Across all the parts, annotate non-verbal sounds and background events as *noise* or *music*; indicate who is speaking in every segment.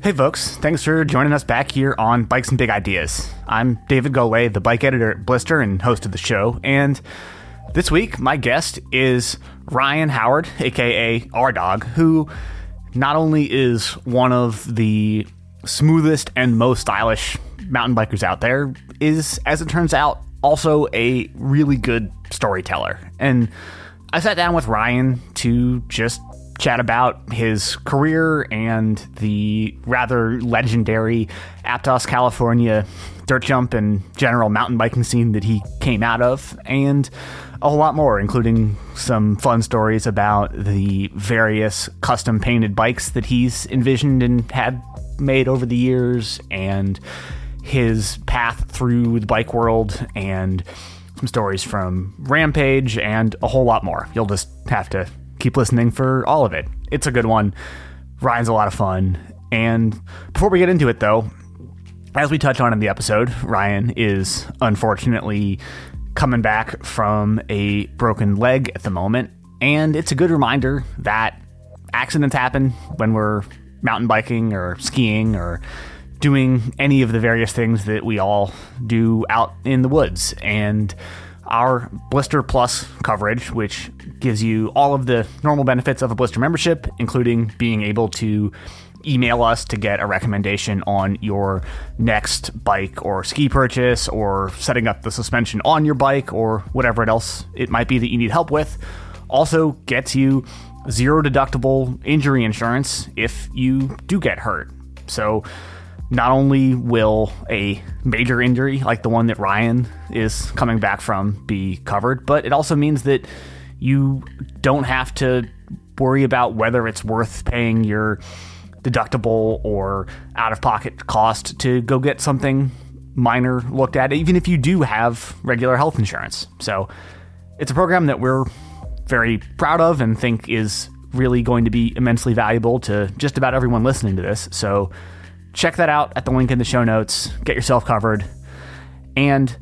Speaker 1: Hey folks, thanks for joining us back here on Bikes and Big Ideas. I'm David Golay, the bike editor at Blister and host of the show, and this week my guest is Ryan Howard, aka R Dog, who not only is one of the smoothest and most stylish mountain bikers out there, is, as it turns out, also a really good storyteller. And I sat down with Ryan to just chat about his career and the rather legendary Aptos, California dirt jump and general mountain biking scene that he came out of, and a whole lot more, including some fun stories about the various custom painted bikes that he's envisioned and had made over the years, and his path through the bike world, and some stories from Rampage, and a whole lot more. You'll just have to keep listening for all of it. It's a good one. Ryan's a lot of fun. And before we get into it, though, as we touch on in the episode, Ryan is unfortunately coming back from a broken leg at the moment. And it's a good reminder that accidents happen when we're mountain biking or skiing or doing any of the various things that we all do out in the woods. And our Blister Plus coverage, which gives you all of the normal benefits of a Blister membership, including being able to email us to get a recommendation on your next bike or ski purchase or setting up the suspension on your bike or whatever else it might be that you need help with. Also gets you zero deductible injury insurance if you do get hurt. So not only will a major injury like the one that Ryan is coming back from be covered, but it also means that you don't have to worry about whether it's worth paying your deductible or out of pocket cost to go get something minor looked at, even if you do have regular health insurance. So it's a program that we're very proud of and think is really going to be immensely valuable to just about everyone listening to this. So check that out at the link in the show notes. Get yourself covered. And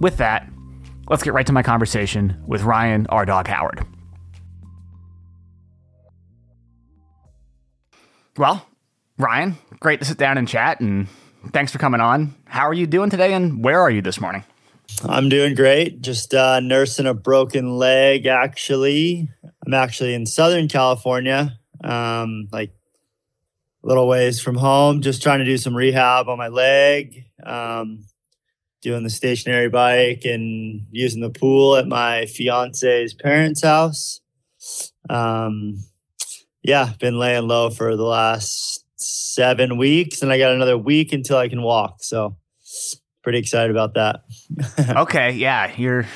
Speaker 1: with that, let's get right to my conversation with Ryan R. Dog Howard. Well, Ryan, great to sit down and chat, and thanks for coming on. How are you doing today, and where are you this morning?
Speaker 2: I'm doing great. Just uh, nursing a broken leg, actually. I'm actually in Southern California, um, like little ways from home, just trying to do some rehab on my leg, um, doing the stationary bike and using the pool at my fiance's parents' house. Um, yeah, been laying low for the last seven weeks, and I got another week until I can walk. So, pretty excited about that. *laughs*
Speaker 1: okay, yeah, you're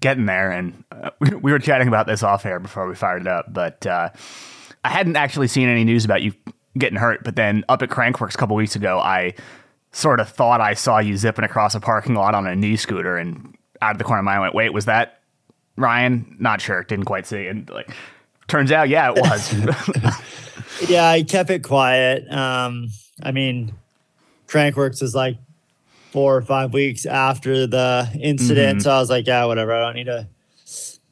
Speaker 1: getting there, and uh, *laughs* we were chatting about this off air before we fired it up, but uh, I hadn't actually seen any news about you getting hurt. But then up at Crankworx a couple weeks ago, I sort of thought I saw you zipping across a parking lot on a knee scooter, and out of the corner of my eye, I went, "Wait, was that Ryan?" Not sure, didn't quite see. And like, turns out, yeah, it
Speaker 2: was. *laughs* *laughs* yeah, I kept it quiet. Um, I mean, Crankworx is like four or five weeks after the incident, mm-hmm. so I was like, yeah, whatever. I don't need to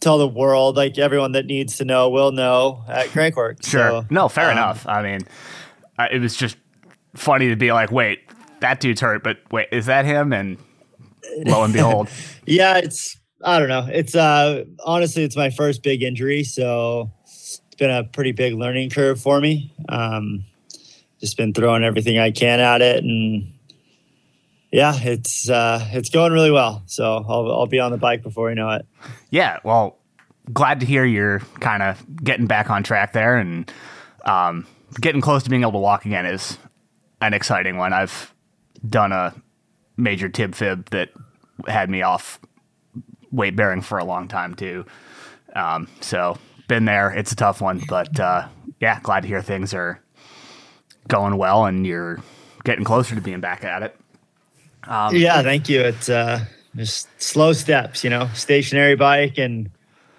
Speaker 2: tell the world. Like everyone that needs to know will know at Crankworx.
Speaker 1: Sure. So, no, fair um, enough. I mean, it was just funny to be like, wait, that dude's hurt, but wait, is that him? And lo and behold. *laughs*
Speaker 2: yeah, it's I don't know. It's uh honestly it's my first big injury, so it's been a pretty big learning curve for me. Um just been throwing everything I can at it and yeah, it's uh, it's going really well. So I'll I'll be on the bike before we know it.
Speaker 1: Yeah, well, glad to hear you're kind of getting back on track there and um, getting close to being able to walk again is an exciting one. I've done a major tib fib that had me off weight bearing for a long time too. Um, so been there. It's a tough one, but uh, yeah, glad to hear things are going well and you're getting closer to being back at it.
Speaker 2: Um, yeah, thank you. It's uh, just slow steps, you know, stationary bike and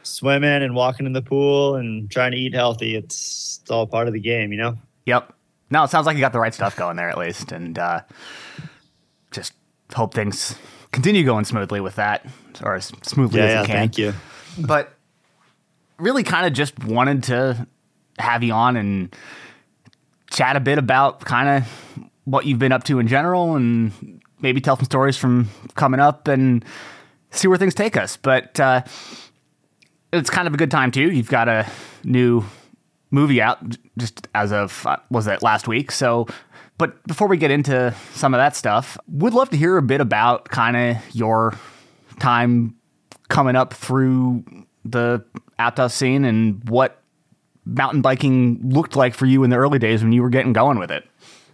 Speaker 2: swimming and walking in the pool and trying to eat healthy. It's, it's all part of the game, you know?
Speaker 1: Yep. No, it sounds like you got the right stuff going there at least. And uh, just hope things continue going smoothly with that or as smoothly
Speaker 2: yeah,
Speaker 1: as
Speaker 2: yeah,
Speaker 1: you can.
Speaker 2: Thank you.
Speaker 1: But really kind of just wanted to have you on and chat a bit about kind of what you've been up to in general and maybe tell some stories from coming up and see where things take us. But uh, it's kind of a good time too. You've got a new movie out just as of uh, was that last week. So, but before we get into some of that stuff, would love to hear a bit about kind of your time coming up through the Aptos scene and what mountain biking looked like for you in the early days when you were getting going with it.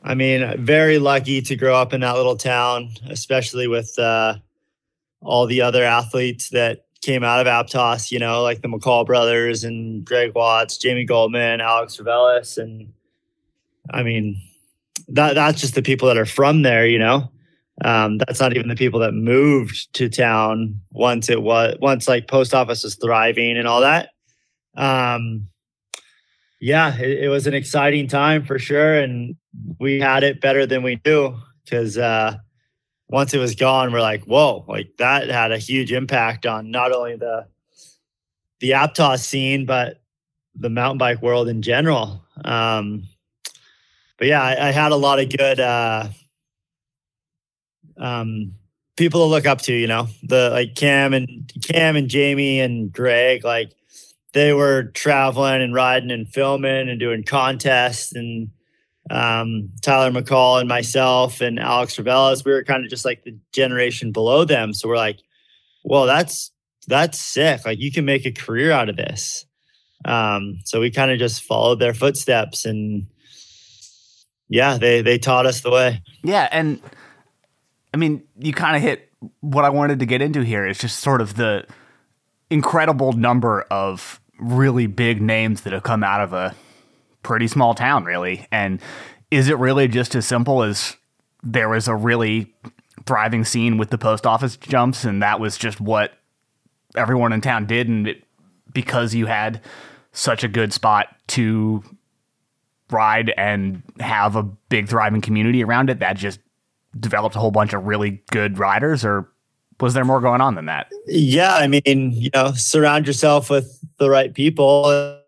Speaker 2: I mean, very lucky to grow up in that little town, especially with uh, all the other athletes that came out of Aptos, you know, like the McCaul brothers and Greg Watts, Jamie Goldman, Alex Reveles. And I mean, that that's just the people that are from there, you know. Um, that's not even the people that moved to town once it was once like post office was thriving and all that. Um, yeah, it, it was an exciting time for sure, and we had it better than we knew because uh, once it was gone, we're like, whoa, like that had a huge impact on not only the the Aptos scene, but the mountain bike world in general. Um, but yeah, I, I, had a lot of good uh, um, people to look up to. You know, the like Cam and Cam and Jamie and Greg, like they were traveling and riding and filming and doing contests and um, Tyler McCaul and myself and Alex Reveles, we were kind of just like the generation below them. So we're like, well, that's that's sick. Like you can make a career out of this. Um, so we kind of just followed their footsteps and yeah, they they taught us the way.
Speaker 1: Yeah, and I mean, you kind of hit what I wanted to get into here. It's just sort of the incredible number of really big names that have come out of a pretty small town, really. And is it really just as simple as there was a really thriving scene with the post office jumps, and that was just what everyone in town did, and it, because you had such a good spot to ride and have a big thriving community around it, that just developed a whole bunch of really good riders, or was there more going on than that?
Speaker 2: Yeah, I mean, you know, surround yourself with the right people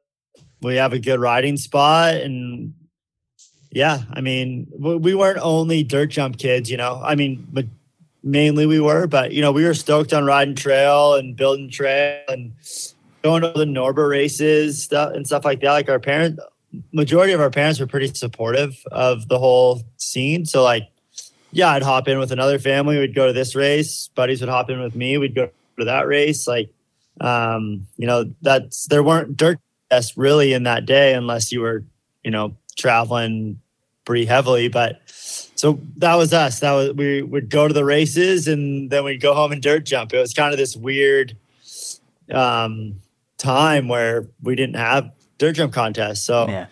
Speaker 2: we have a good riding spot and yeah i mean we weren't only dirt jump kids you know i mean but mainly we were but you know we were stoked on riding trail and building trail and going to the NORBA races stuff and stuff like that. Like our parents majority of our parents were pretty supportive of the whole scene. So like yeah i'd hop in with another family. We'd go to this race. Buddies would hop in with me. We'd go to that race. Like um you know that's there weren't dirt really in that day unless you were, you know, traveling pretty heavily. But so that was us. That was we would go to the races and then we'd go home and dirt jump. It was kind of this weird um, time where we didn't have dirt jump contests. So yeah.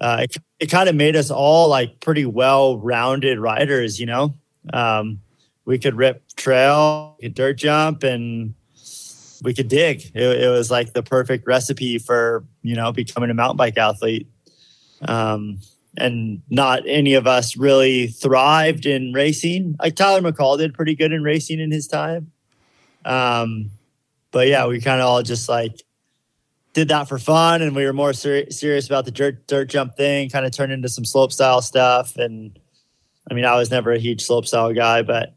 Speaker 2: uh, it, it kind of made us all like pretty well rounded riders, you know. Um, we could rip trail, could dirt jump, and we could dig. It, it, was like the perfect recipe for you know becoming a mountain bike athlete. Um, and not any of us really thrived in racing. Like Tyler McCaul did pretty good in racing in his time. Um, but yeah, we kind of all just like did that for fun, and we were more ser- serious about the dirt dirt jump thing. Kind of turned into some slope style stuff, and I mean, I was never a huge slope style guy, but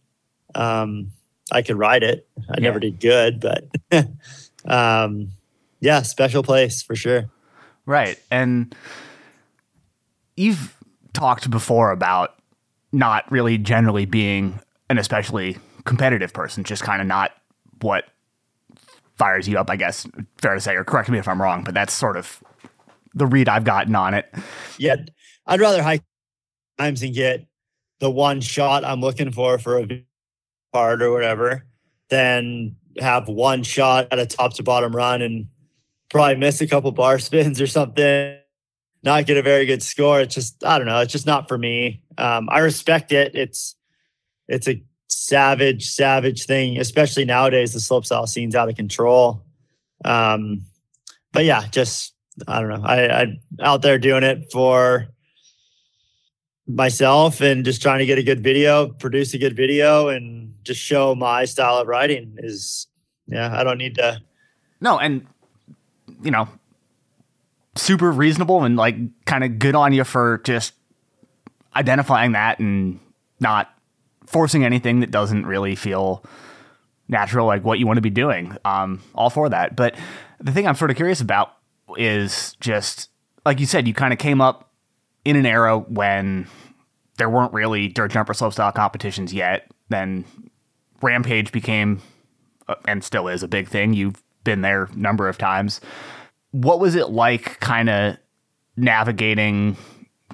Speaker 2: um, I could ride it. I yeah. never did good, but *laughs* um, yeah, special place for sure.
Speaker 1: Right. And you've talked before about not really generally being an especially competitive person, just kind of not what fires you up, I guess. Fair to say, or correct me if I'm wrong, but that's sort of the read I've gotten on it.
Speaker 2: Yeah. I'd rather hike times and get the one shot I'm looking for for a part or whatever, then have one shot at a top to bottom run and probably miss a couple bar *laughs* spins or something, not get a very good score. It's just I don't know. It's just not for me. Um, I respect it. It's it's a savage, savage thing, especially nowadays. The slopestyle scene's out of control. Um, but yeah, just I don't know. I, I out there doing it for myself and just trying to get a good video, produce a good video, and just show my style of writing is yeah, I don't need to.
Speaker 1: No, and you know, super reasonable and like kind of good on you for just identifying that and not forcing anything that doesn't really feel natural, like what you want to be doing. Um, all for that. But the thing I'm sort of curious about is just like you said, you kind of came up in an era when there weren't really dirt jumper slopestyle competitions yet. Then Rampage became uh, and still is a big thing. You've been there a number of times. What was it like kind of navigating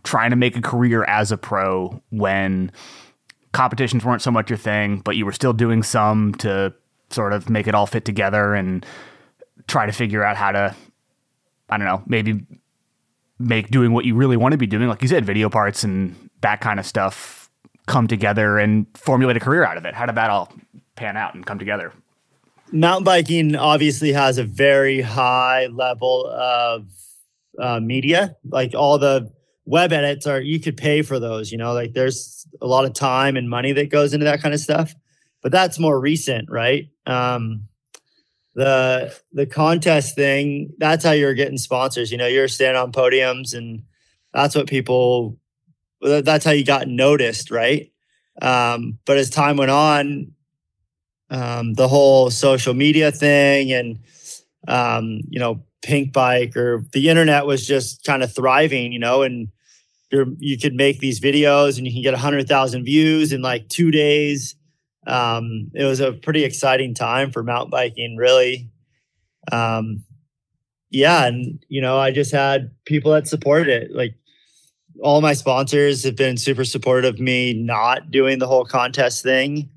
Speaker 1: trying to make a career as a pro when competitions weren't so much your thing, but you were still doing some to sort of make it all fit together and try to figure out how to I don't know, maybe make doing what you really want to be doing, like you said, video parts and that kind of stuff come together and formulate a career out of it. How did that all pan out and come together?
Speaker 2: Mountain biking obviously has a very high level of uh, media. Like all the web edits are, you could pay for those, you know, like there's a lot of time and money that goes into that kind of stuff. But that's more recent, right? Um, the the contest thing that's how you're getting sponsors. You know you're standing on podiums and that's what people that's how you got noticed right? Um, but as time went on um, the whole social media thing and um, you know Pinkbike or the internet was just kind of thriving you know and you could make these videos and you can get 100000 views in like two days um, it was a pretty exciting time for mountain biking, really. Um, yeah, and you know, I just had people that supported it. Like all my sponsors have been super supportive of me not doing the whole contest thing.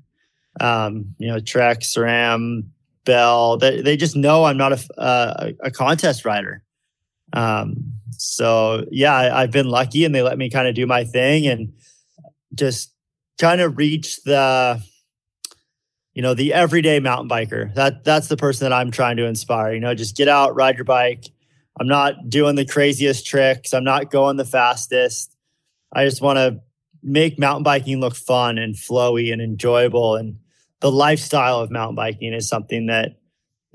Speaker 2: Um, you know, Trek, SRAM, Bell, they, they just know I'm not a, uh, a contest rider. Um, so yeah, I, I've been lucky and they let me kind of do my thing and just kind of reach the you know, the everyday mountain biker. That that's the person that I'm trying to inspire. You know, just get out, ride your bike. I'm not doing the craziest tricks. I'm not going the fastest. I just want to make mountain biking look fun and flowy and enjoyable. And the lifestyle of mountain biking is something that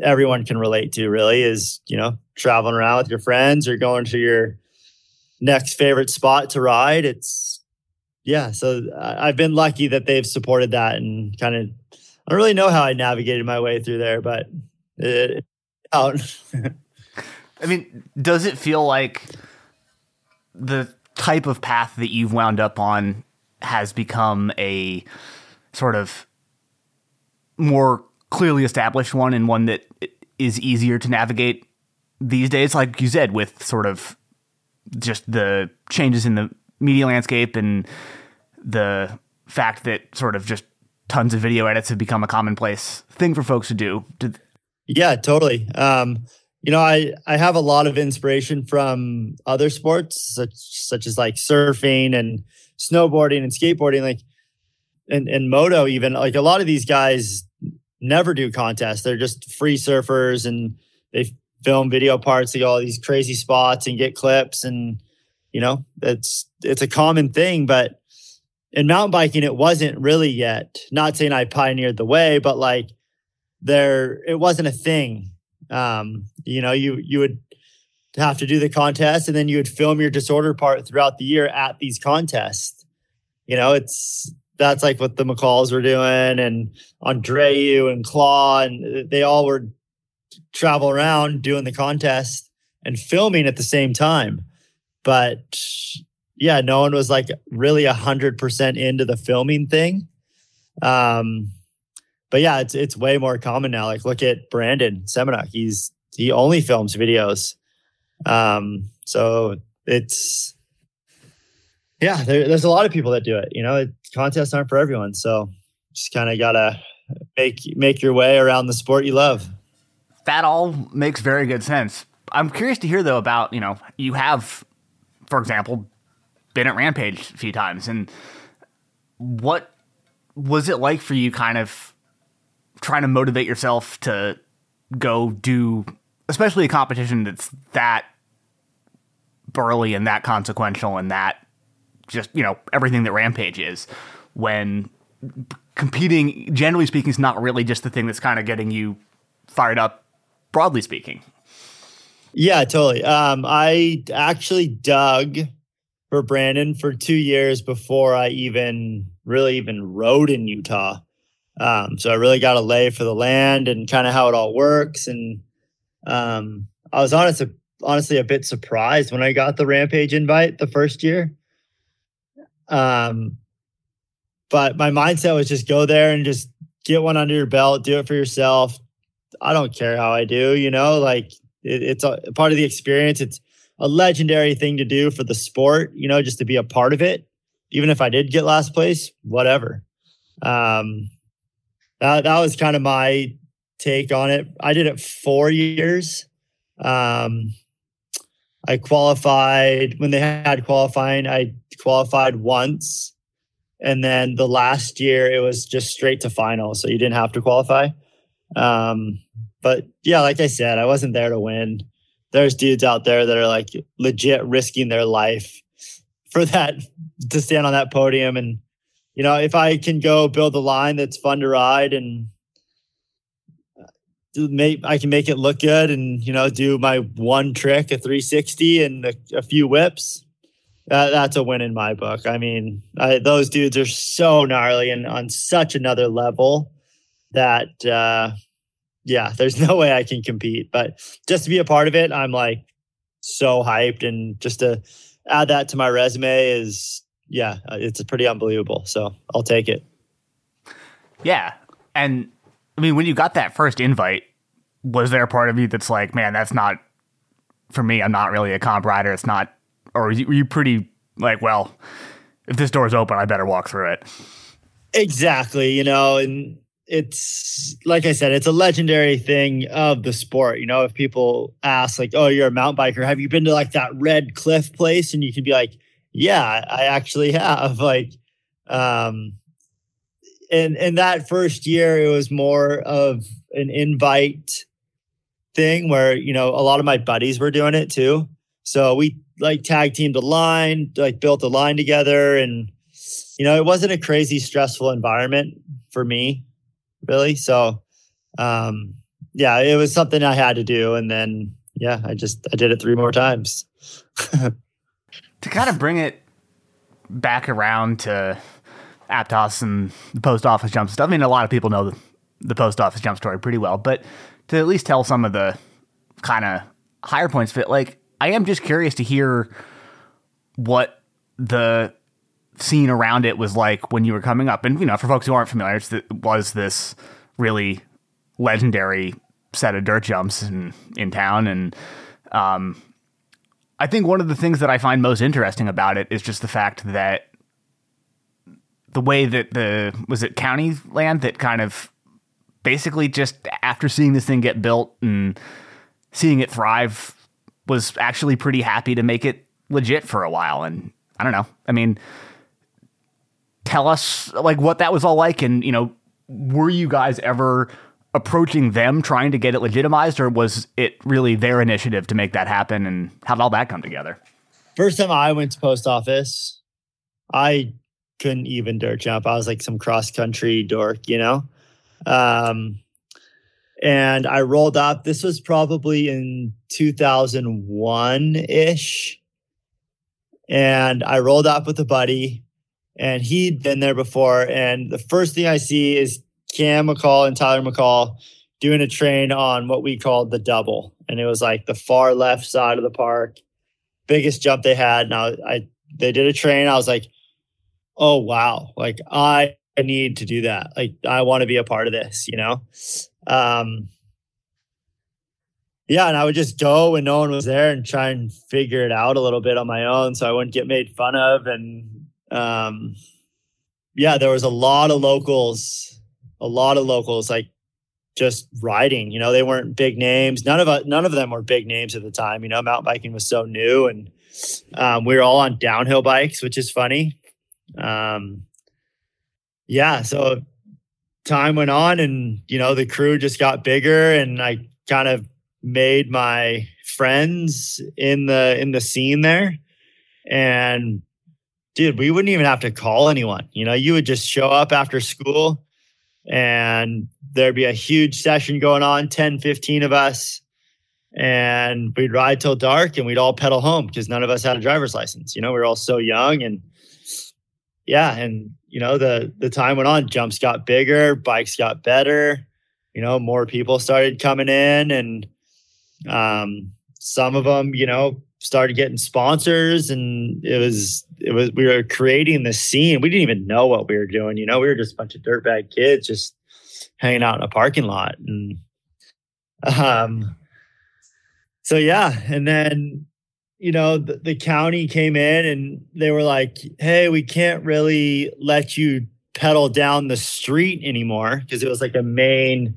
Speaker 2: everyone can relate to, really, is, you know, traveling around with your friends or going to your next favorite spot to ride. It's, yeah. So I've been lucky that they've supported that and kind of I don't really know how I navigated my way through there, but it, out. *laughs*
Speaker 1: I mean, does it feel like the type of path that you've wound up on has become a sort of more clearly established one and one that is easier to navigate these days? Like you said, with sort of just the changes in the media landscape and the fact that sort of just tons of video edits have become a commonplace thing for folks to do.
Speaker 2: yeah, totally. Um, you know, I I have a lot of inspiration from other sports such such as like surfing and snowboarding and skateboarding, like and and moto. Even like a lot of these guys never do contests; they're just free surfers and they film video parts. They go all these crazy spots and get clips, and you know, it's it's a common thing, but in mountain biking, it wasn't really yet. Not saying I pioneered the way, but like there, it wasn't a thing. Um, you know, you you would have to do the contest, and then you would film your disorder part throughout the year at these contests. You know, it's that's like what the McCauls were doing, and Andreu and Claw, and they all were travel around doing the contest and filming at the same time. But yeah, no one was like really a hundred percent into the filming thing. Um, but yeah, it's it's way more common now. Like look at Brandon Semenuk. He's he only films videos. Um, so it's yeah, there, there's a lot of people that do it. You know, contests aren't for everyone. So just kind of gotta make make your way around the sport you love.
Speaker 1: That all makes very good sense. I'm curious to hear though about you know you have, for example, been at Rampage a few times, and what was it like for you? Kind of trying to motivate yourself to go do, especially a competition that's that burly and that consequential and that just you know everything that Rampage is when competing generally speaking is not really just the thing that's kind of getting you fired up broadly speaking
Speaker 2: yeah totally um i actually dug for Brandon for two years before I even really even rode in Utah. Um, so I really got a lay for the land and kind of how it all works. And um, I was honest, honestly a bit surprised when I got the Rampage invite the first year. Um, but my mindset was just go there and just get one under your belt, do it for yourself. I don't care how I do, you know, like it, it's a part of the experience. It's a legendary thing to do for the sport, you know, just to be a part of it. Even if I did get last place, whatever. Um, that, that was kind of my take on it. I did it four years. Um, I qualified when they had qualifying. I qualified once, and then the last year it was just straight to final, so you didn't have to qualify. Um, but yeah, like I said, I wasn't there to win. There's dudes out there that are like legit risking their life for that to stand on that podium and you know, if I can go build a line that's fun to ride and make I can make it look good and you know do my one trick a 360 and a, a few whips. That, that's a win in my book. I mean, I, those dudes are so gnarly and on such another level that uh, yeah, there's no way I can compete. But just to be a part of it, I'm like so hyped and just to add that to my resume is yeah, uh, it's pretty unbelievable. So I'll take it.
Speaker 1: Yeah. And I mean, when you got that first invite, was there a part of you that's like, man, that's not for me. I'm not really a comp rider. It's not, or were you, pretty like, well, if this door's open, I better walk through it?
Speaker 2: Exactly. You know, and it's like I said, it's a legendary thing of the sport. You know, if people ask, like, oh, you're a mountain biker, have you been to like that red cliff place? And you can be like, yeah, I actually have. *laughs* Like, um, and in that first year, it was more of an invite thing where you know a lot of my buddies were doing it too. So we like tag teamed a line, like built a line together, and you know it wasn't a crazy stressful environment for me, really. So, um, yeah, it was something I had to do, and then yeah, I just I did it three more times. *laughs*
Speaker 1: to kind of bring it back around to Aptos and the post office jump stuff. I mean, a lot of people know the, the post office jump story pretty well, but to at least tell some of the kind of higher points of it, like I am just curious to hear what the scene around it was like when you were coming up. And you know, for folks who aren't familiar, it was this really legendary set of dirt jumps in in town, and um, I think one of the things that I find most interesting about it is just the fact that the way that the was it county land that kind of basically just after seeing this thing get built and seeing it thrive was actually pretty happy to make it legit for a while and I don't know. I mean tell us like what that was all like and you know were you guys ever approaching them trying to get it legitimized, or was it really their initiative to make that happen? And how did all that come together?
Speaker 2: First time I went to post office, I couldn't even dirt jump. I was like some cross country dork, you know? Um, and I rolled up. This was probably in 2001 ish. And I rolled up with a buddy, and he'd been there before. And the first thing I see is Cam McCaul and Tyler McCaul doing a train on what we called the double. And it was like the far left side of the park, biggest jump they had. Now I they did a train. I was like, oh wow, like I need to do that. Like I want to be a part of this, you know? Um yeah, and I would just go when no one was there and try and figure it out a little bit on my own so I wouldn't get made fun of. And um yeah, there was a lot of locals a lot of locals like just riding. You know, they weren't big names. None of none of them were big names at the time. You know, mountain biking was so new, and um, we were all on downhill bikes, which is funny. Um, yeah, so time went on, and you know, the crew just got bigger, and I kind of made my friends in the in the scene there, and dude, we wouldn't even have to call anyone. You know, you would just show up after school and there'd be a huge session going on 10 15 of us and we'd ride till dark and we'd all pedal home because none of us had a driver's license. You know, we were all so young and yeah, and you know, the the time went on, jumps got bigger, bikes got better, you know, more people started coming in and um some of them, you know, started getting sponsors and it was it was we were creating the scene. We didn't even know what we were doing, you know, we were just a bunch of dirtbag kids just hanging out in a parking lot and um so yeah, and then you know the, the county came in and they were like, "Hey, we can't really let you pedal down the street anymore because it was like a main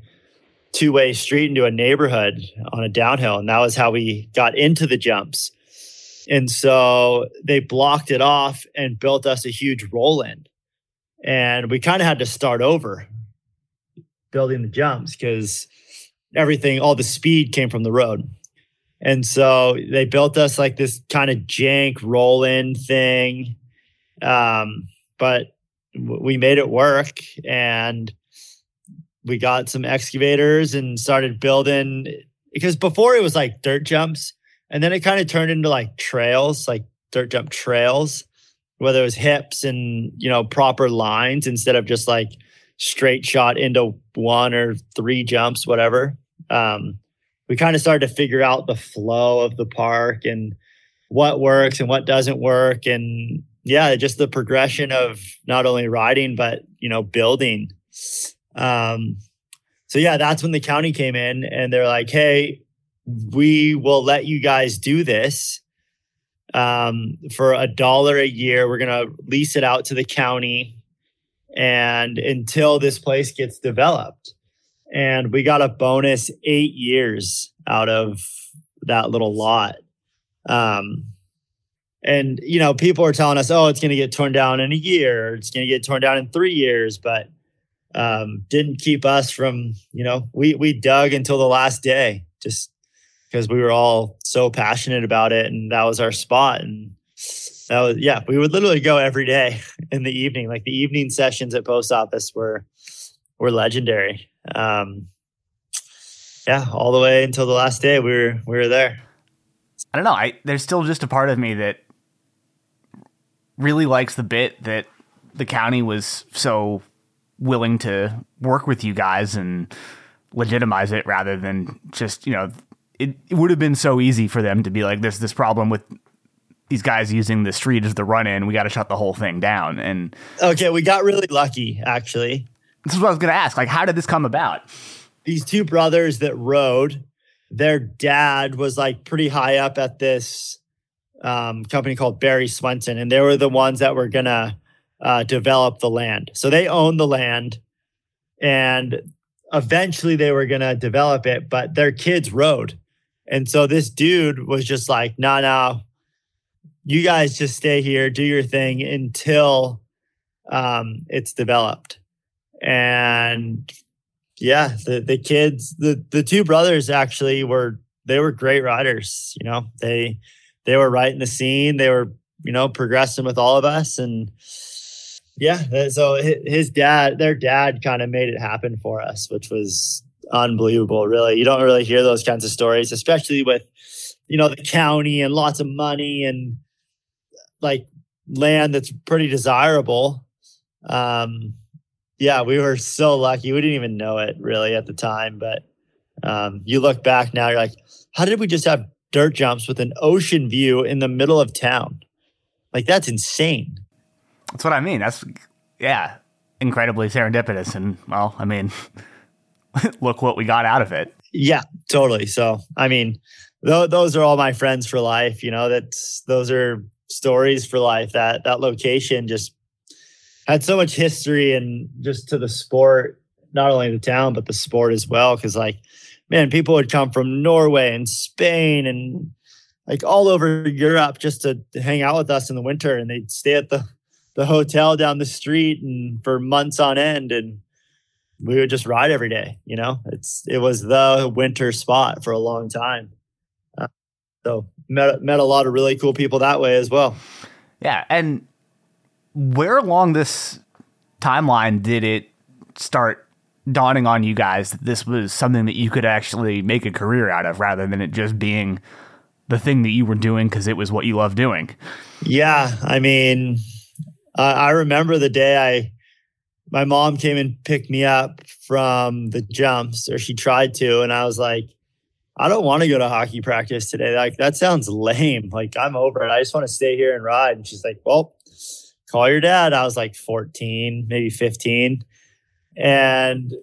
Speaker 2: two-way street into a neighborhood on a downhill. And that was how we got into the jumps and so they blocked it off and built us a huge roll in and we kind of had to start over building the jumps because everything all the speed came from the road and so they built us like this kind of jank roll in thing. Um, but we made it work and we got some excavators and started building because before it was like dirt jumps and then it kind of turned into like trails, like dirt jump trails, whether it was hips and, you know, proper lines instead of just like straight shot into one or three jumps, whatever. Um, we kind of started to figure out the flow of the park and what works and what doesn't work and yeah just the progression of not only riding but you know building um so yeah that's when the county came in and they're like hey we will let you guys do this um for a dollar a year we're going to lease it out to the county and until this place gets developed and we got a bonus eight years out of that little lot. Um, and you know, people are telling us, "Oh, it's going to get torn down in a year. It's going to get torn down in three years," but um, didn't keep us from, you know, we we dug until the last day, just because we were all so passionate about it, and that was our spot. And that was, yeah, we would literally go every day *laughs* in the evening. Like the evening sessions at post office were were legendary um, yeah, all the way until the last day we were we were there.
Speaker 1: I don't know. I there's still just a part of me that really likes the bit that the county was so willing to work with you guys and legitimize it rather than just, you know, it, it would have been so easy for them to be like, there's this problem with these guys using the street as the run in. We got to shut the whole thing down. And
Speaker 2: okay, we got really lucky actually.
Speaker 1: This is what I was going to ask. Like, how did this come about?
Speaker 2: These two brothers that rode, their dad was like pretty high up at this um, company called Barry Swenson, and they were the ones that were going to uh, develop the land. So they owned the land, and eventually they were going to develop it, but their kids rode. And so this dude was just like, nah, nah, you guys just stay here, do your thing until um, it's developed and yeah, the the kids, the the two brothers actually were they were great riders. You know, they they were right in the scene. They were you know progressing with all of us, and yeah, so his dad, their dad, kind of made it happen for us, which was unbelievable. Really, you don't really hear those kinds of stories, especially with you know the county and lots of money and like land that's pretty desirable. Um, yeah, we were so lucky. We didn't even know it really at the time, but um, you look back now, you're like, how did we just have dirt jumps with an ocean view in the middle of town? Like that's insane.
Speaker 1: That's what I mean. That's yeah, incredibly serendipitous, and well, I mean, *laughs* *laughs* look what we got out of it.
Speaker 2: Yeah, totally. So, I mean, th- those are all my friends for life. You know, that's those are stories for life. That that location just had so much history and just to the sport, not only the town but the sport as well. Because like, man, people would come from Norway and Spain and like all over Europe just to, hang out with us in the winter, and they'd stay at the the hotel down the street and for months on end and we would just ride every day you know? It's it was the winter spot for a long time. Uh, so met met a lot of really cool people that way as well.
Speaker 1: Yeah and where along this timeline did it start dawning on you guys that this was something that you could actually make a career out of rather than it just being the thing that you were doing because it was what you love doing?
Speaker 2: Yeah, I mean, uh, I remember the day I my mom came and picked me up from the jumps, or she tried to, and I was like, I don't want to go to hockey practice today. Like that sounds lame. Like I'm over it. I just want to stay here and ride. And she's like, Well, call your dad. I was like 14, maybe 15. And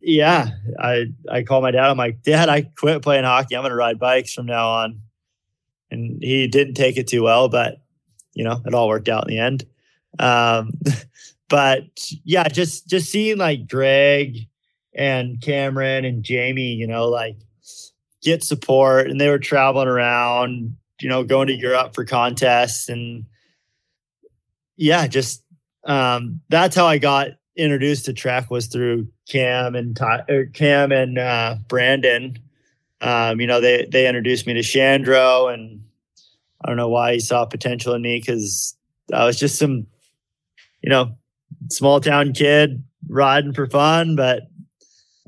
Speaker 2: yeah, I I called my dad. I'm like, Dad, I quit playing hockey. I'm gonna ride bikes from now on. And he didn't take it too well, but you know, it all worked out in the end. Um, *laughs* but yeah, just just seeing like Greg and Cameron and Jamie, you know, like get support, and they were traveling around, you know, going to Europe for contests, and yeah, just um, that's how I got introduced to Trek was through Cam and Ty, Cam and uh, Brandon. Um, you know, they they introduced me to Shandro, and I don't know why he saw potential in me because I was just some, you know, small town kid riding for fun. But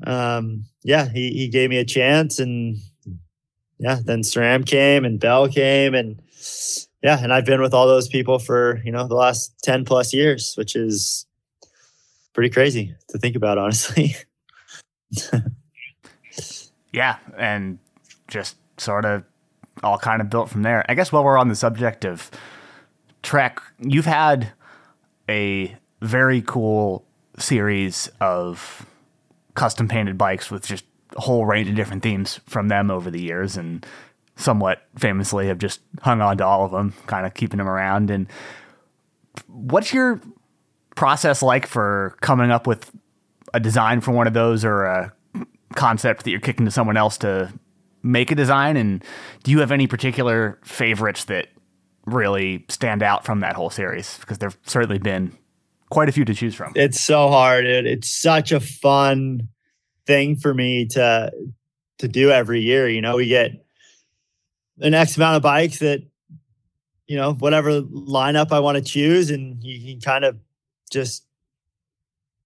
Speaker 2: um, yeah, he he gave me a chance, and yeah, then SRAM came and Bell came, and yeah, and I've been with all those people for you know the last ten plus years, which is pretty crazy to think about, honestly. *laughs*
Speaker 1: yeah, and just sort of all kind of built from there. I guess while we're on the subject of Trek, you've had a very cool series of custom painted bikes with just a whole range of different themes from them over the years and somewhat famously have just hung on to all of them, kind of keeping them around. And what's your process like for coming up with a design for one of those or a concept that you're kicking to someone else to make a design? And do you have any particular favorites that really stand out from that whole series? Because there've certainly been quite a few to choose from.
Speaker 2: It's so hard. It, it's such a fun thing for me to to do every year. You know, we get an X amount of bikes that, you know, whatever lineup I want to choose, and you can kind of just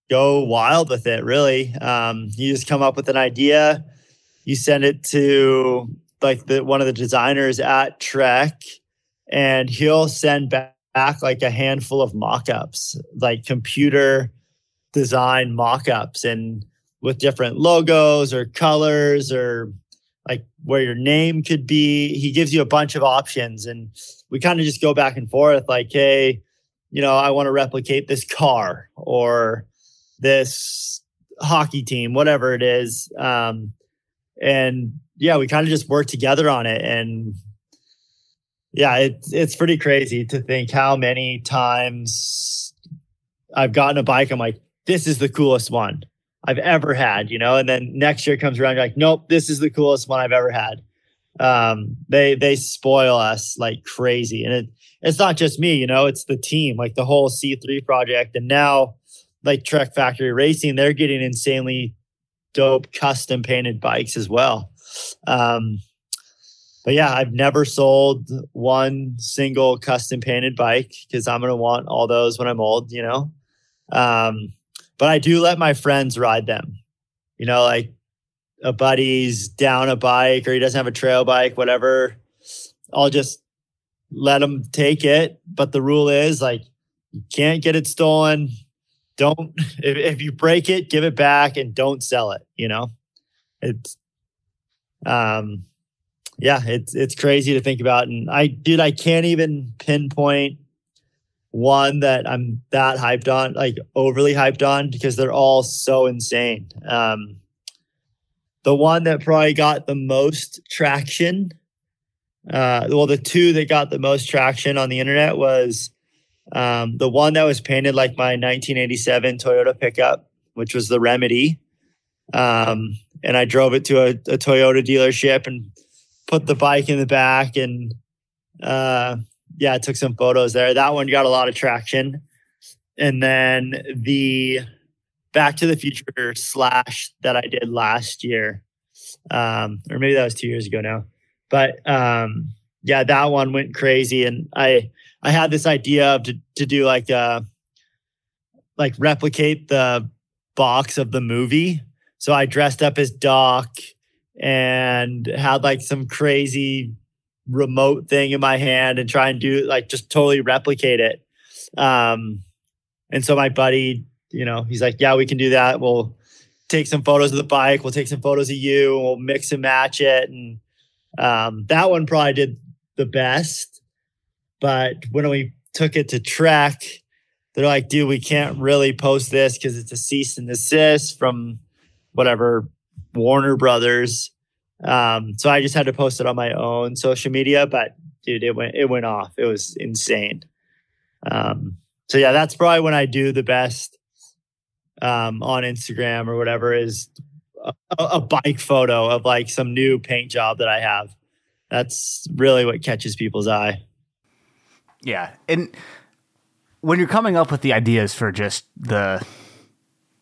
Speaker 2: go wild with it. Really, um, you just come up with an idea, you send it to like the one of the designers at Trek, and he'll send back back like a handful of mock-ups, like computer design mock-ups and with different logos or colors or like where your name could be. He gives you a bunch of options and we kind of just go back and forth like, hey, you know, I want to replicate this car or this hockey team, whatever it is. Um, and yeah, we kind of just work together on it and yeah, it's it's pretty crazy to think how many times I've gotten a bike. I'm like, this is the coolest one I've ever had, you know. And then next year comes around, you're like, nope, this is the coolest one I've ever had. Um, they they spoil us like crazy, and it it's not just me, you know, it's the team, like the whole C3 project, and now like Trek Factory Racing, they're getting insanely dope custom painted bikes as well. Um, but yeah, I've never sold one single custom painted bike because I'm going to want all those when I'm old, you know? Um, but I do let my friends ride them, you know, like a buddy's down a bike or he doesn't have a trail bike, whatever. I'll just let him take it. But the rule is like, you can't get it stolen. Don't, if, if you break it, give it back and don't sell it, you know? It's, um, yeah, it's it's crazy to think about. And I, dude, I can't even pinpoint one that I'm that hyped on, like overly hyped on, because they're all so insane. Um, the one that probably got the most traction, uh, well, the two that got the most traction on the internet was um, the one that was painted like my 1987 Toyota pickup, which was the Remedy. Um, and I drove it to a, a Toyota dealership and put the bike in the back and uh yeah, I took some photos there. That one got a lot of traction. And then the Back to the Future slash that I did last year. Um, or maybe that was two years ago now. But um yeah, that one went crazy. And I I had this idea of to, to do like uh like replicate the box of the movie. So I dressed up as Doc and had like some crazy remote thing in my hand and try and do like just totally replicate it. Um, and so my buddy, you know, he's like, yeah, we can do that. We'll take some photos of the bike. We'll take some photos of you. And we'll mix and match it. And um, that one probably did the best. But when we took it to Trek, they're like, dude, we can't really post this because it's a cease and desist from whatever Warner Brothers. Um, so I just had to post it on my own social media, but dude, it went it went off. It was insane. Um, so yeah, that's probably when I do the best um, on Instagram or whatever is a, a bike photo of like some new paint job that I have. That's really what catches people's eye.
Speaker 1: Yeah, and when you're coming up with the ideas for just the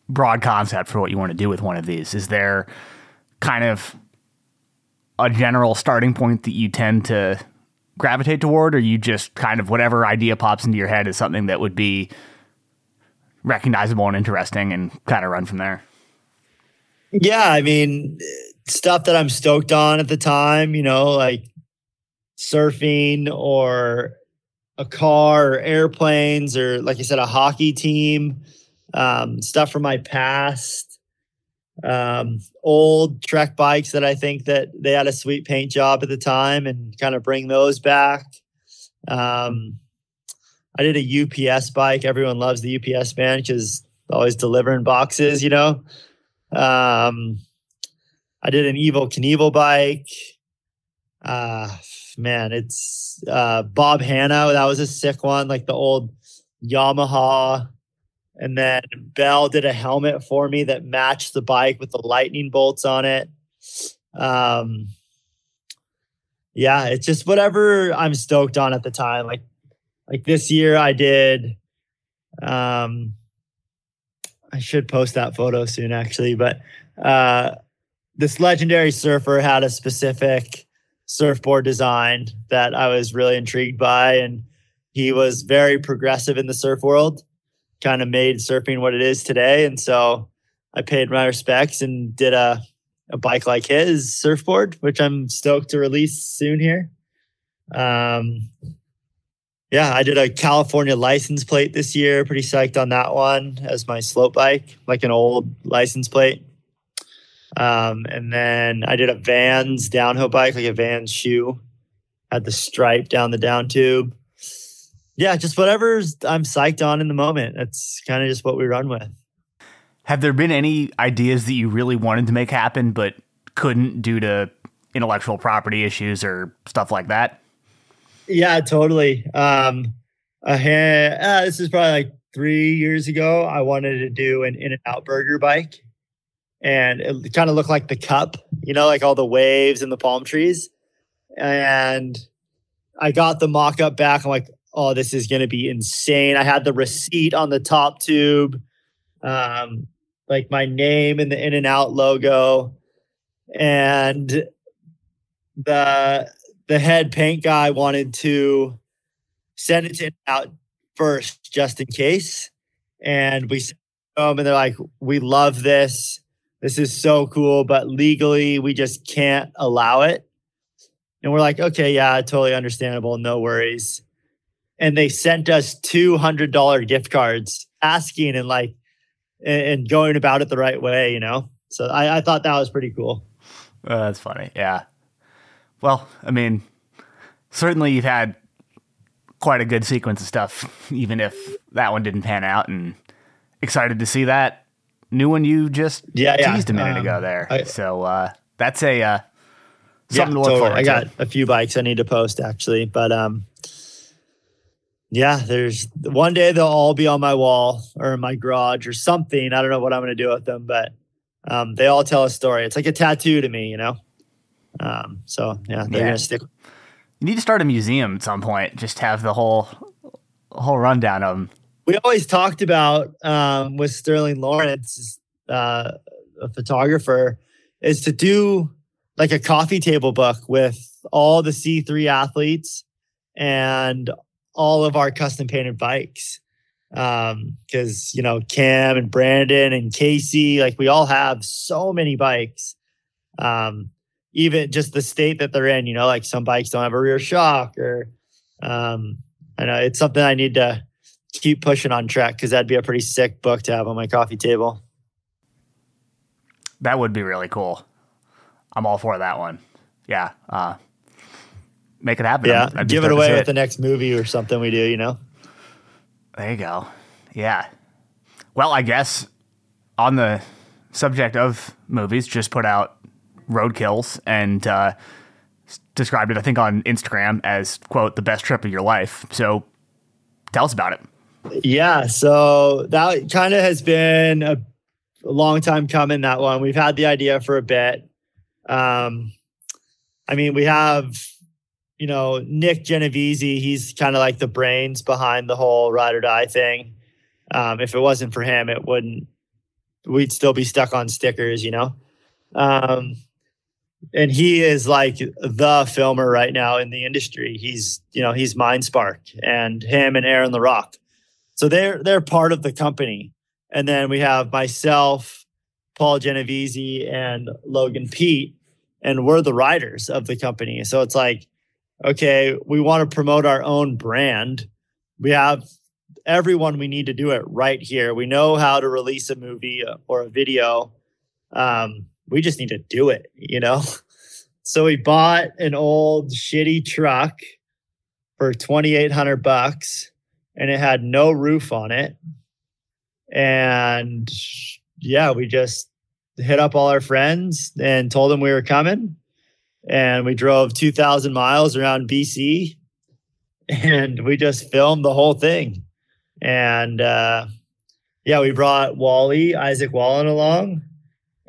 Speaker 1: broad concept for what you want to do with one of these, is there kind of a general starting point that you tend to gravitate toward, or you just kind of whatever idea pops into your head is something that would be recognizable and interesting and kind of run from there?
Speaker 2: Yeah, I mean, stuff that I'm stoked on at the time, you know, like surfing or a car or airplanes or like you said, a hockey team, um, stuff from my past, um, old Trek bikes that I think that they had a sweet paint job at the time and kind of bring those back. Um, I did a UPS bike. Everyone loves the UPS man because always delivering boxes, you know. Um, I did an Evel Knievel bike. Uh, man, it's uh, Bob Hannah. That was a sick one, like the old Yamaha. And then Bell did a helmet for me that matched the bike with the lightning bolts on it. Um, yeah, it's just whatever I'm stoked on at the time. Like, like this year, I did. Um, I should post that photo soon, actually. But uh, this legendary surfer had a specific surfboard design that I was really intrigued by. And he was very progressive in the surf world, kind of made surfing what it is today. And so I paid my respects and did a, a bike like his surfboard, which I'm stoked to release soon here. Um, yeah, I did a California license plate this year. Pretty psyched on that one as my slope bike, like an old license plate. Um, and then I did a Vans downhill bike, like a Vans shoe, had the stripe down the down tube. Yeah, just whatever I'm psyched on in the moment. That's kind of just what we run with.
Speaker 1: Have there been any ideas that you really wanted to make happen but couldn't due to intellectual property issues or stuff like that?
Speaker 2: Yeah, totally. Um, uh, this is probably like three years ago. I wanted to do an In-N-Out Burger bike and it kind of looked like the cup, you know, like all the waves and the palm trees. And I got the mock up back. I'm like, oh, this is going to be insane. I had the receipt on the top tube, um, like my name and the In-N-Out logo, and the the head paint guy wanted to send it to out first, just in case. And we sent them, and they're like, "We love this this is so cool, but legally we just can't allow it. And we're like, okay, yeah, totally understandable. No worries. And they sent us $200 gift cards asking and like, and going about it the right way, you know? So I, I thought that was pretty cool.
Speaker 1: Oh, that's funny. Yeah. Well, I mean, certainly you've had quite a good sequence of stuff, *laughs* even if that one didn't pan out, and excited to see that new one you just yeah, teased yeah. a minute um, ago there. I, so uh, that's a uh, something yeah, to look totally. forward
Speaker 2: I got a few bikes I need to post actually, but um, yeah, there's one day they'll all be on my wall or in my garage or something. I don't know what I'm going to do with them, but um, they all tell a story. It's like a tattoo to me, you know. Um, so yeah, they're yeah. gonna stick.
Speaker 1: You need to start a museum at some point. Just have the whole whole rundown of them
Speaker 2: we always talked about um, with Sterling Lawrence, uh, a photographer, is to do like a coffee table book with all the C3 athletes and all of our custom painted bikes. Um, because you know, Cam and Brandon and Casey, like we all have so many bikes. Um, even just the state that they're in, you know, like some bikes don't have a rear shock or um I know it's something I need to keep pushing on track because that'd be a pretty sick book to have on my coffee table.
Speaker 1: That would be really cool. I'm all for that one. Yeah. Uh, make it happen.
Speaker 2: Yeah. Give it away with the next movie or something we do, you know?
Speaker 1: There you go. Yeah. Well, I guess on the subject of movies, just put out Roadkills and uh, described it, I think, on Instagram as, quote, the best trip of your life. So tell us about it.
Speaker 2: Yeah. So that kind of has been a, a long time coming, that one. We've had the idea for a bit. Um, I mean, we have, you know, Nick Genovese. He's kind of like the brains behind the whole ride or die thing. Um, if it wasn't for him, it wouldn't. We'd still be stuck on stickers, you know. Um, and he is like the filmer right now in the industry. He's, you know, he's MindSpark and him and Aaron the Rock. So they're they're part of the company. And then we have myself, Paul Genovese, and Logan Peat, and we're the writers of the company. So it's like, okay, we want to promote our own brand. We have everyone we need to do it right here. We know how to release a movie or a video. Um, we just need to do it, you know? *laughs* So we bought an old shitty truck for 2800 bucks and it had no roof on it. And yeah, we just hit up all our friends and told them we were coming. And we drove 2,000 miles around BC and we just filmed the whole thing. And uh, yeah, we brought Wally, Isaac Wallen along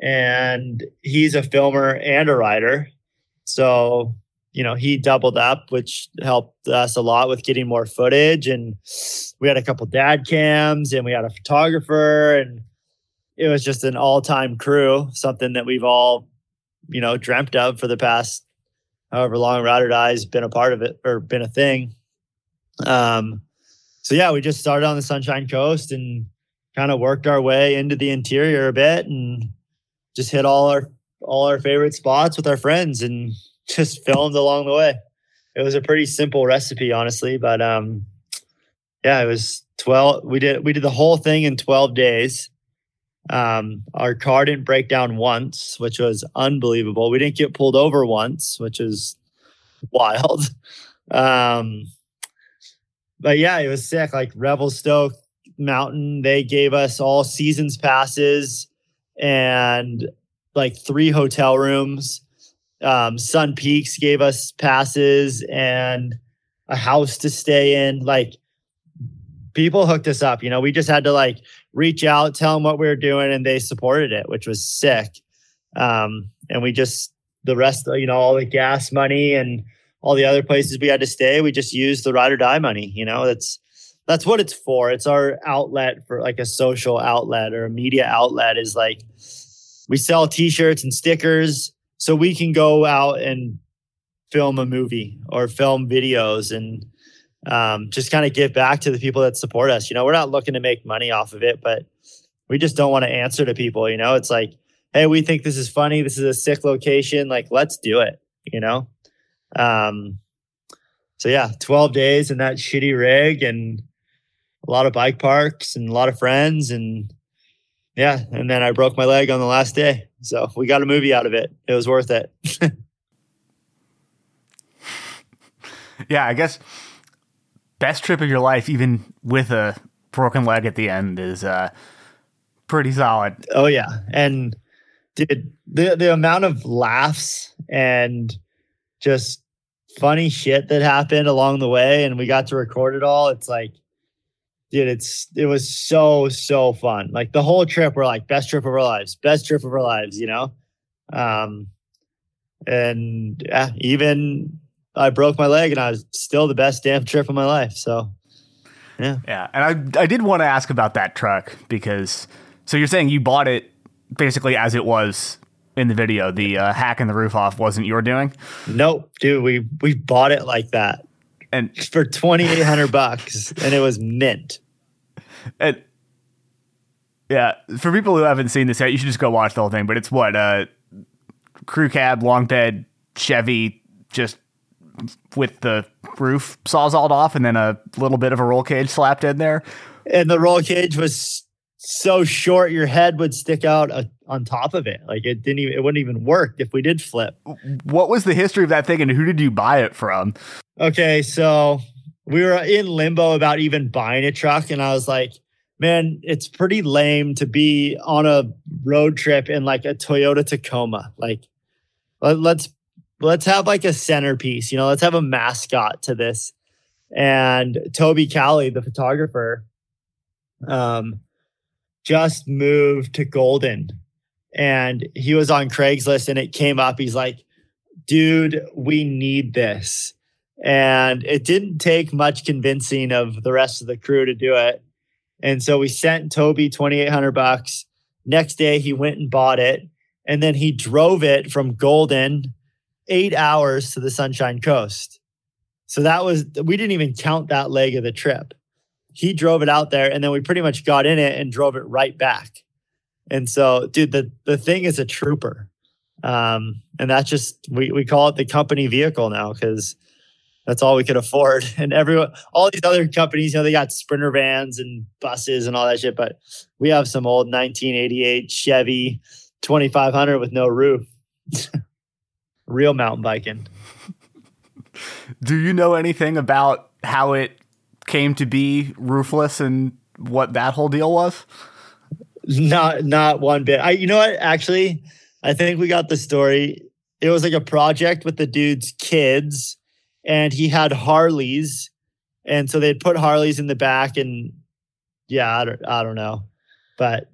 Speaker 2: and he's a filmer and a writer. So, you know, he doubled up, which helped us a lot with getting more footage. And we had a couple dad cams and we had a photographer and it was just an all-time crew, something that we've all, you know, dreamt of for the past however long Ride or Die's been a part of it or been a thing. Um, so yeah, we just started on the Sunshine Coast and kind of worked our way into the interior a bit and just hit all our all our favorite spots with our friends and *laughs* just filmed along the way. It was a pretty simple recipe, honestly, but um, yeah, it was 12. We did, we did the whole thing in 12 days. Um, our car didn't break down once, which was unbelievable. We didn't get pulled over once, which is wild. *laughs* Um, but yeah, it was sick. Like Revelstoke Mountain, they gave us all seasons passes and like three hotel rooms. Um, Sun Peaks gave us passes and a house to stay in. Like people hooked us up. You know, we just had to like reach out, tell them what we were doing, and they supported it, which was sick. Um, and we just the rest, you know, all the gas money and all the other places we had to stay, we just used the ride or die money. You know, that's that's what it's for. It's our outlet for like a social outlet or a media outlet. Is like we sell T-shirts and stickers, so we can go out and film a movie or film videos and um, just kind of give back to the people that support us. You know, we're not looking to make money off of it, but we just don't want to answer to people. You know, it's like, hey, we think this is funny. This is a sick location. Like, let's do it. You know. Um, so yeah, twelve days in that shitty rig and a lot of bike parks and a lot of friends and yeah, and then I broke my leg on the last day. So we got a movie out of it. It was worth it. *laughs*
Speaker 1: yeah, I guess best trip of your life, even with a broken leg at the end, is uh, pretty solid.
Speaker 2: Oh yeah, and dude, the the amount of laughs and just funny shit that happened along the way, and we got to record it all. It's like dude, it's it was so so fun. Like the whole trip, we're like best trip of our lives, best trip of our lives, you know. Um, and yeah, even I broke my leg, and I was still the best damn trip of my life. So, yeah,
Speaker 1: yeah. And I I did want to ask about that truck because so you're saying you bought it basically as it was in the video. The uh, hacking the roof off wasn't your doing.
Speaker 2: Nope, dude. We we bought it like that
Speaker 1: and
Speaker 2: for 2800 bucks and it was mint
Speaker 1: And yeah, for people who haven't seen this yet, you should just go watch the whole thing. But it's what uh, crew cab, long bed, Chevy, just with the roof sawzalled off, and then a little bit of a roll cage slapped in there.
Speaker 2: And the roll cage was so short, your head would stick out uh, on top of it. Like it didn't even, it wouldn't even work if we did flip.
Speaker 1: What was the history of that thing, and who did you buy it from?
Speaker 2: Okay, so we were in limbo about even buying a truck, and I was like, man, it's pretty lame to be on a road trip in like a Toyota Tacoma. Like, let, let's let's have like a centerpiece, you know, let's have a mascot to this. And Toby Cali, the photographer, um, just moved to Golden and he was on Craigslist and it came up. He's like, dude, we need this. And it didn't take much convincing of the rest of the crew to do it. And so we sent Toby 2800 bucks. Next day he went and bought it and then he drove it from Golden 8 hours to the Sunshine Coast. So that was we didn't even count that leg of the trip. He drove it out there and then we pretty much got in it and drove it right back. And so dude the the thing is a trooper. Um and that's just we we call it the company vehicle now cuz that's all we could afford. *laughs* And everyone, all these other companies, you know, they got sprinter vans and buses and all that shit. But we have some old 1988 Chevy 2500 with no roof. *laughs* Real mountain biking.
Speaker 1: Do you know anything about how it came to be roofless and what that whole deal was?
Speaker 2: Not, not one bit. I, you know what? Actually, I think we got the story. It was like a project with the dude's kids and he had Harleys, and so they'd put Harleys in the back, and yeah, I don't, I don't know, but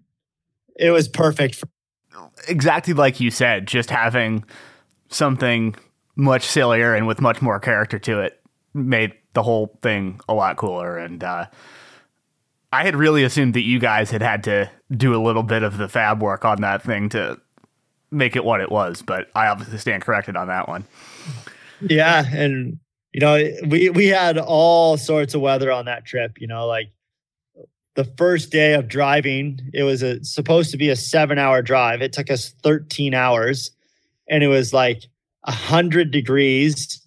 Speaker 2: it was perfect. For-
Speaker 1: exactly like you said, just having something much sillier and with much more character to it made the whole thing a lot cooler. And uh, I had really assumed that you guys had had to do a little bit of the fab work on that thing to make it what it was, but I obviously stand corrected on that one.
Speaker 2: Yeah, and you know, we we had all sorts of weather on that trip, you know, like the first day of driving, it was a, supposed to be a 7-hour drive. It took us 13 hours and it was like 100 degrees.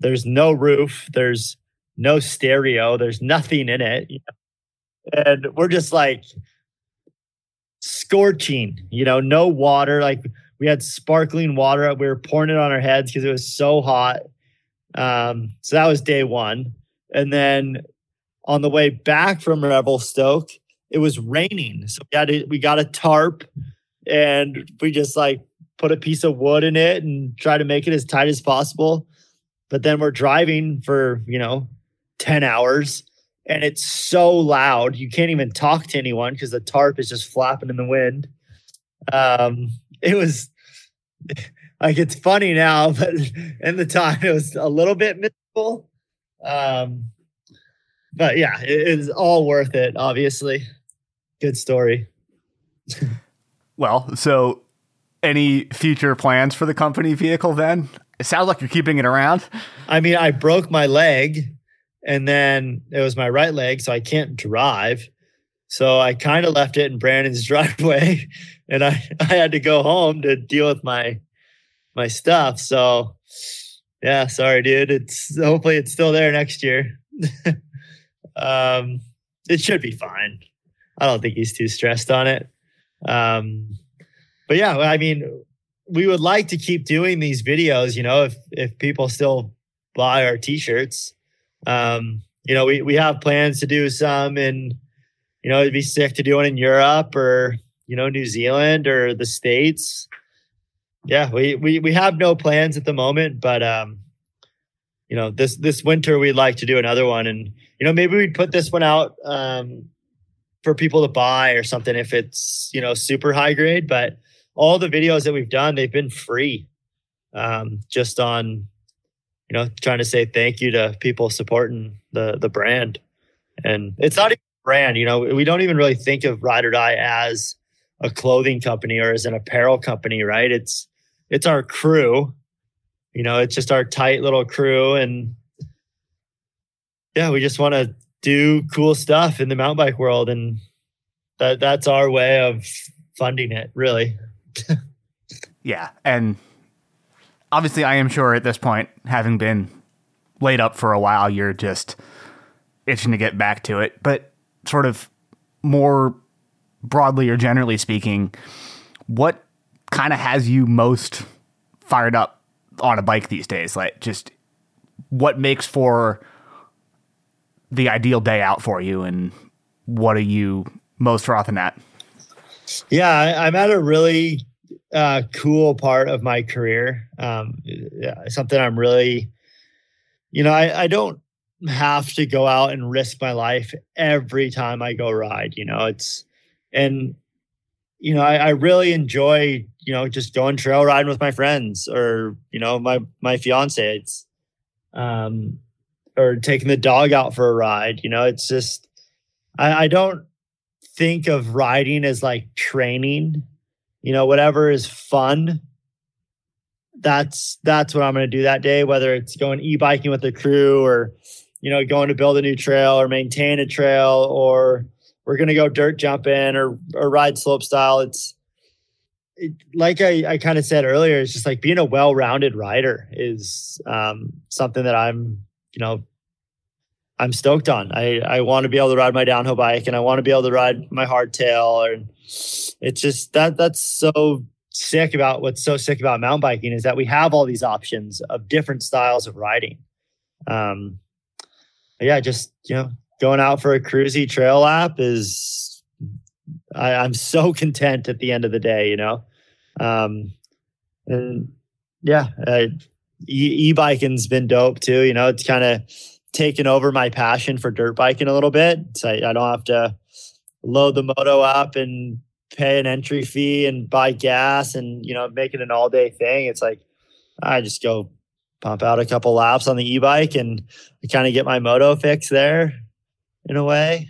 Speaker 2: There's no roof, there's no stereo, there's nothing in it. And we're just like scorching, you know, no water, like we had sparkling water. We were pouring it on our heads because it was so hot. Um, so that was day one. And then on the way back from Revelstoke, it was raining. So we had to, we got a tarp and we just like put a piece of wood in it and try to make it as tight as possible. But then we're driving for, you know, 10 hours and it's so loud. You can't even talk to anyone because the tarp is just flapping in the wind. Um, it was *laughs* like it's funny now, *laughs* but in the time it was a little bit miserable. Um, but yeah, it is all worth it. Obviously, good story. *laughs*
Speaker 1: well, so any future plans for the company vehicle? Then it sounds like you're keeping it around.
Speaker 2: I mean, I broke my leg, and then it was my right leg, so I can't drive. So I kind of left it in Brandon's *laughs* driveway and I, I had to go home to deal with my my stuff. So yeah, sorry, dude. It's hopefully it's still there next year. *laughs* um it should be fine. I don't think he's too stressed on it. Um but yeah, I mean we would like to keep doing these videos, you know, if if people still buy our t-shirts. Um, you know, we we have plans to do some in you know, it'd be sick to do one in Europe or, you know, New Zealand or the States. Yeah, we we we have no plans at the moment, but um, you know, this this winter we'd like to do another one and you know, maybe we'd put this one out um for people to buy or something if it's, you know, super high grade, but all the videos that we've done, they've been free. Um, just on you know, trying to say thank you to people supporting the the brand. And it's not even brand. You know, we don't even really think of Ride or Die as a clothing company or as an apparel company, right? It's it's our crew. You know, it's just our tight little crew, and yeah, we just want to do cool stuff in the mountain bike world, and that that's our way of funding it, really.
Speaker 1: Yeah, and obviously, I am sure at this point, having been laid up for a while, you're just itching to get back to it. But sort of more broadly or generally speaking, what kind of has you most fired up on a bike these days? Like, just what makes for the ideal day out for you, and what are you most frothing at?
Speaker 2: Yeah, I, am at a really uh, cool part of my career. Um, yeah, something I'm really, you know, I, I don't have to go out and risk my life every time I go ride. You know, it's and you know, I, I, really enjoy, you know, just going trail riding with my friends or, you know, my my fiance. It's um or taking the dog out for a ride. You know, it's just I, I don't think of riding as like training. You know, whatever is fun. That's that's what I'm going to do that day. Whether it's going e-biking with the crew, or you know, going to build a new trail, or maintain a trail, or we're going to go dirt jumping, or or ride slope style. It's it, like I, I kind of said earlier, it's just like being a well-rounded rider is um, something that I'm, you know, I'm stoked on. I, I want to be able to ride my downhill bike and I want to be able to ride my hardtail. And it's just that that's so sick about what's so sick about mountain biking is that we have all these options of different styles of riding. Um, yeah, just you know, going out for a cruisy trail lap is I, I'm so *laughs* content at the end of the day, you know. Um, and yeah, uh, e biking's been dope too. You know, it's kind of taken over my passion for dirt biking a little bit. So I, I don't have to load the moto up and pay an entry fee and buy gas and you know make it an all day thing. It's like I just go pump out a couple laps on the e-bike and kind of get my moto fix there in a way.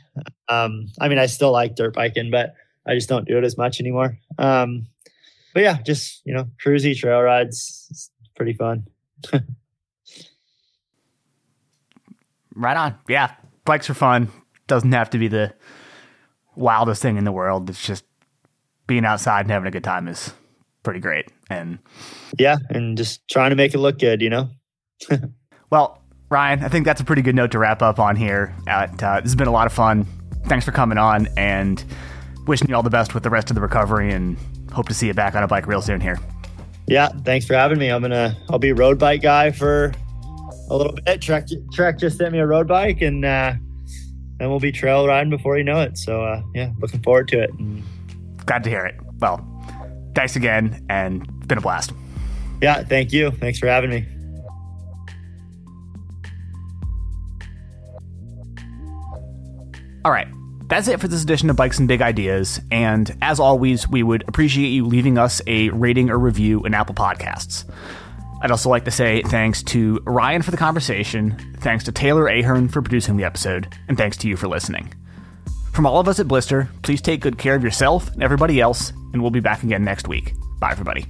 Speaker 2: Um, I mean, I still like dirt biking, but I just don't do it as much anymore. Um, but yeah, just you know, cruisy trail rides, it's pretty fun. *laughs*
Speaker 1: Right on. Yeah, bikes are fun. Doesn't have to be the wildest thing in the world. It's just being outside and having a good time is pretty great. And
Speaker 2: yeah, and just trying to make it look good, you know. *laughs*
Speaker 1: well, Ryan, I think that's a pretty good note to wrap up on here. At, uh, this has been a lot of fun. Thanks for coming on and wishing you all the best with the rest of the recovery and hope to see you back on a bike real soon here.
Speaker 2: Yeah, thanks for having me. I'm gonna I'll be a road bike guy for a little bit. Trek Trek just sent me a road bike, and uh, then we'll be trail riding before you know it. So uh, yeah, looking forward to it.
Speaker 1: Glad to hear it. Well, thanks again, and it's been a blast.
Speaker 2: Yeah, thank you. Thanks for having me.
Speaker 1: All right. That's it for this edition of Bikes and Big Ideas. And as always, we would appreciate you leaving us a rating or review in Apple Podcasts. I'd also like to say thanks to Ryan for the conversation, thanks to Taylor Ahern for producing the episode, and thanks to you for listening. From all of us at Blister, please take good care of yourself and everybody else, and we'll be back again next week. Bye, everybody.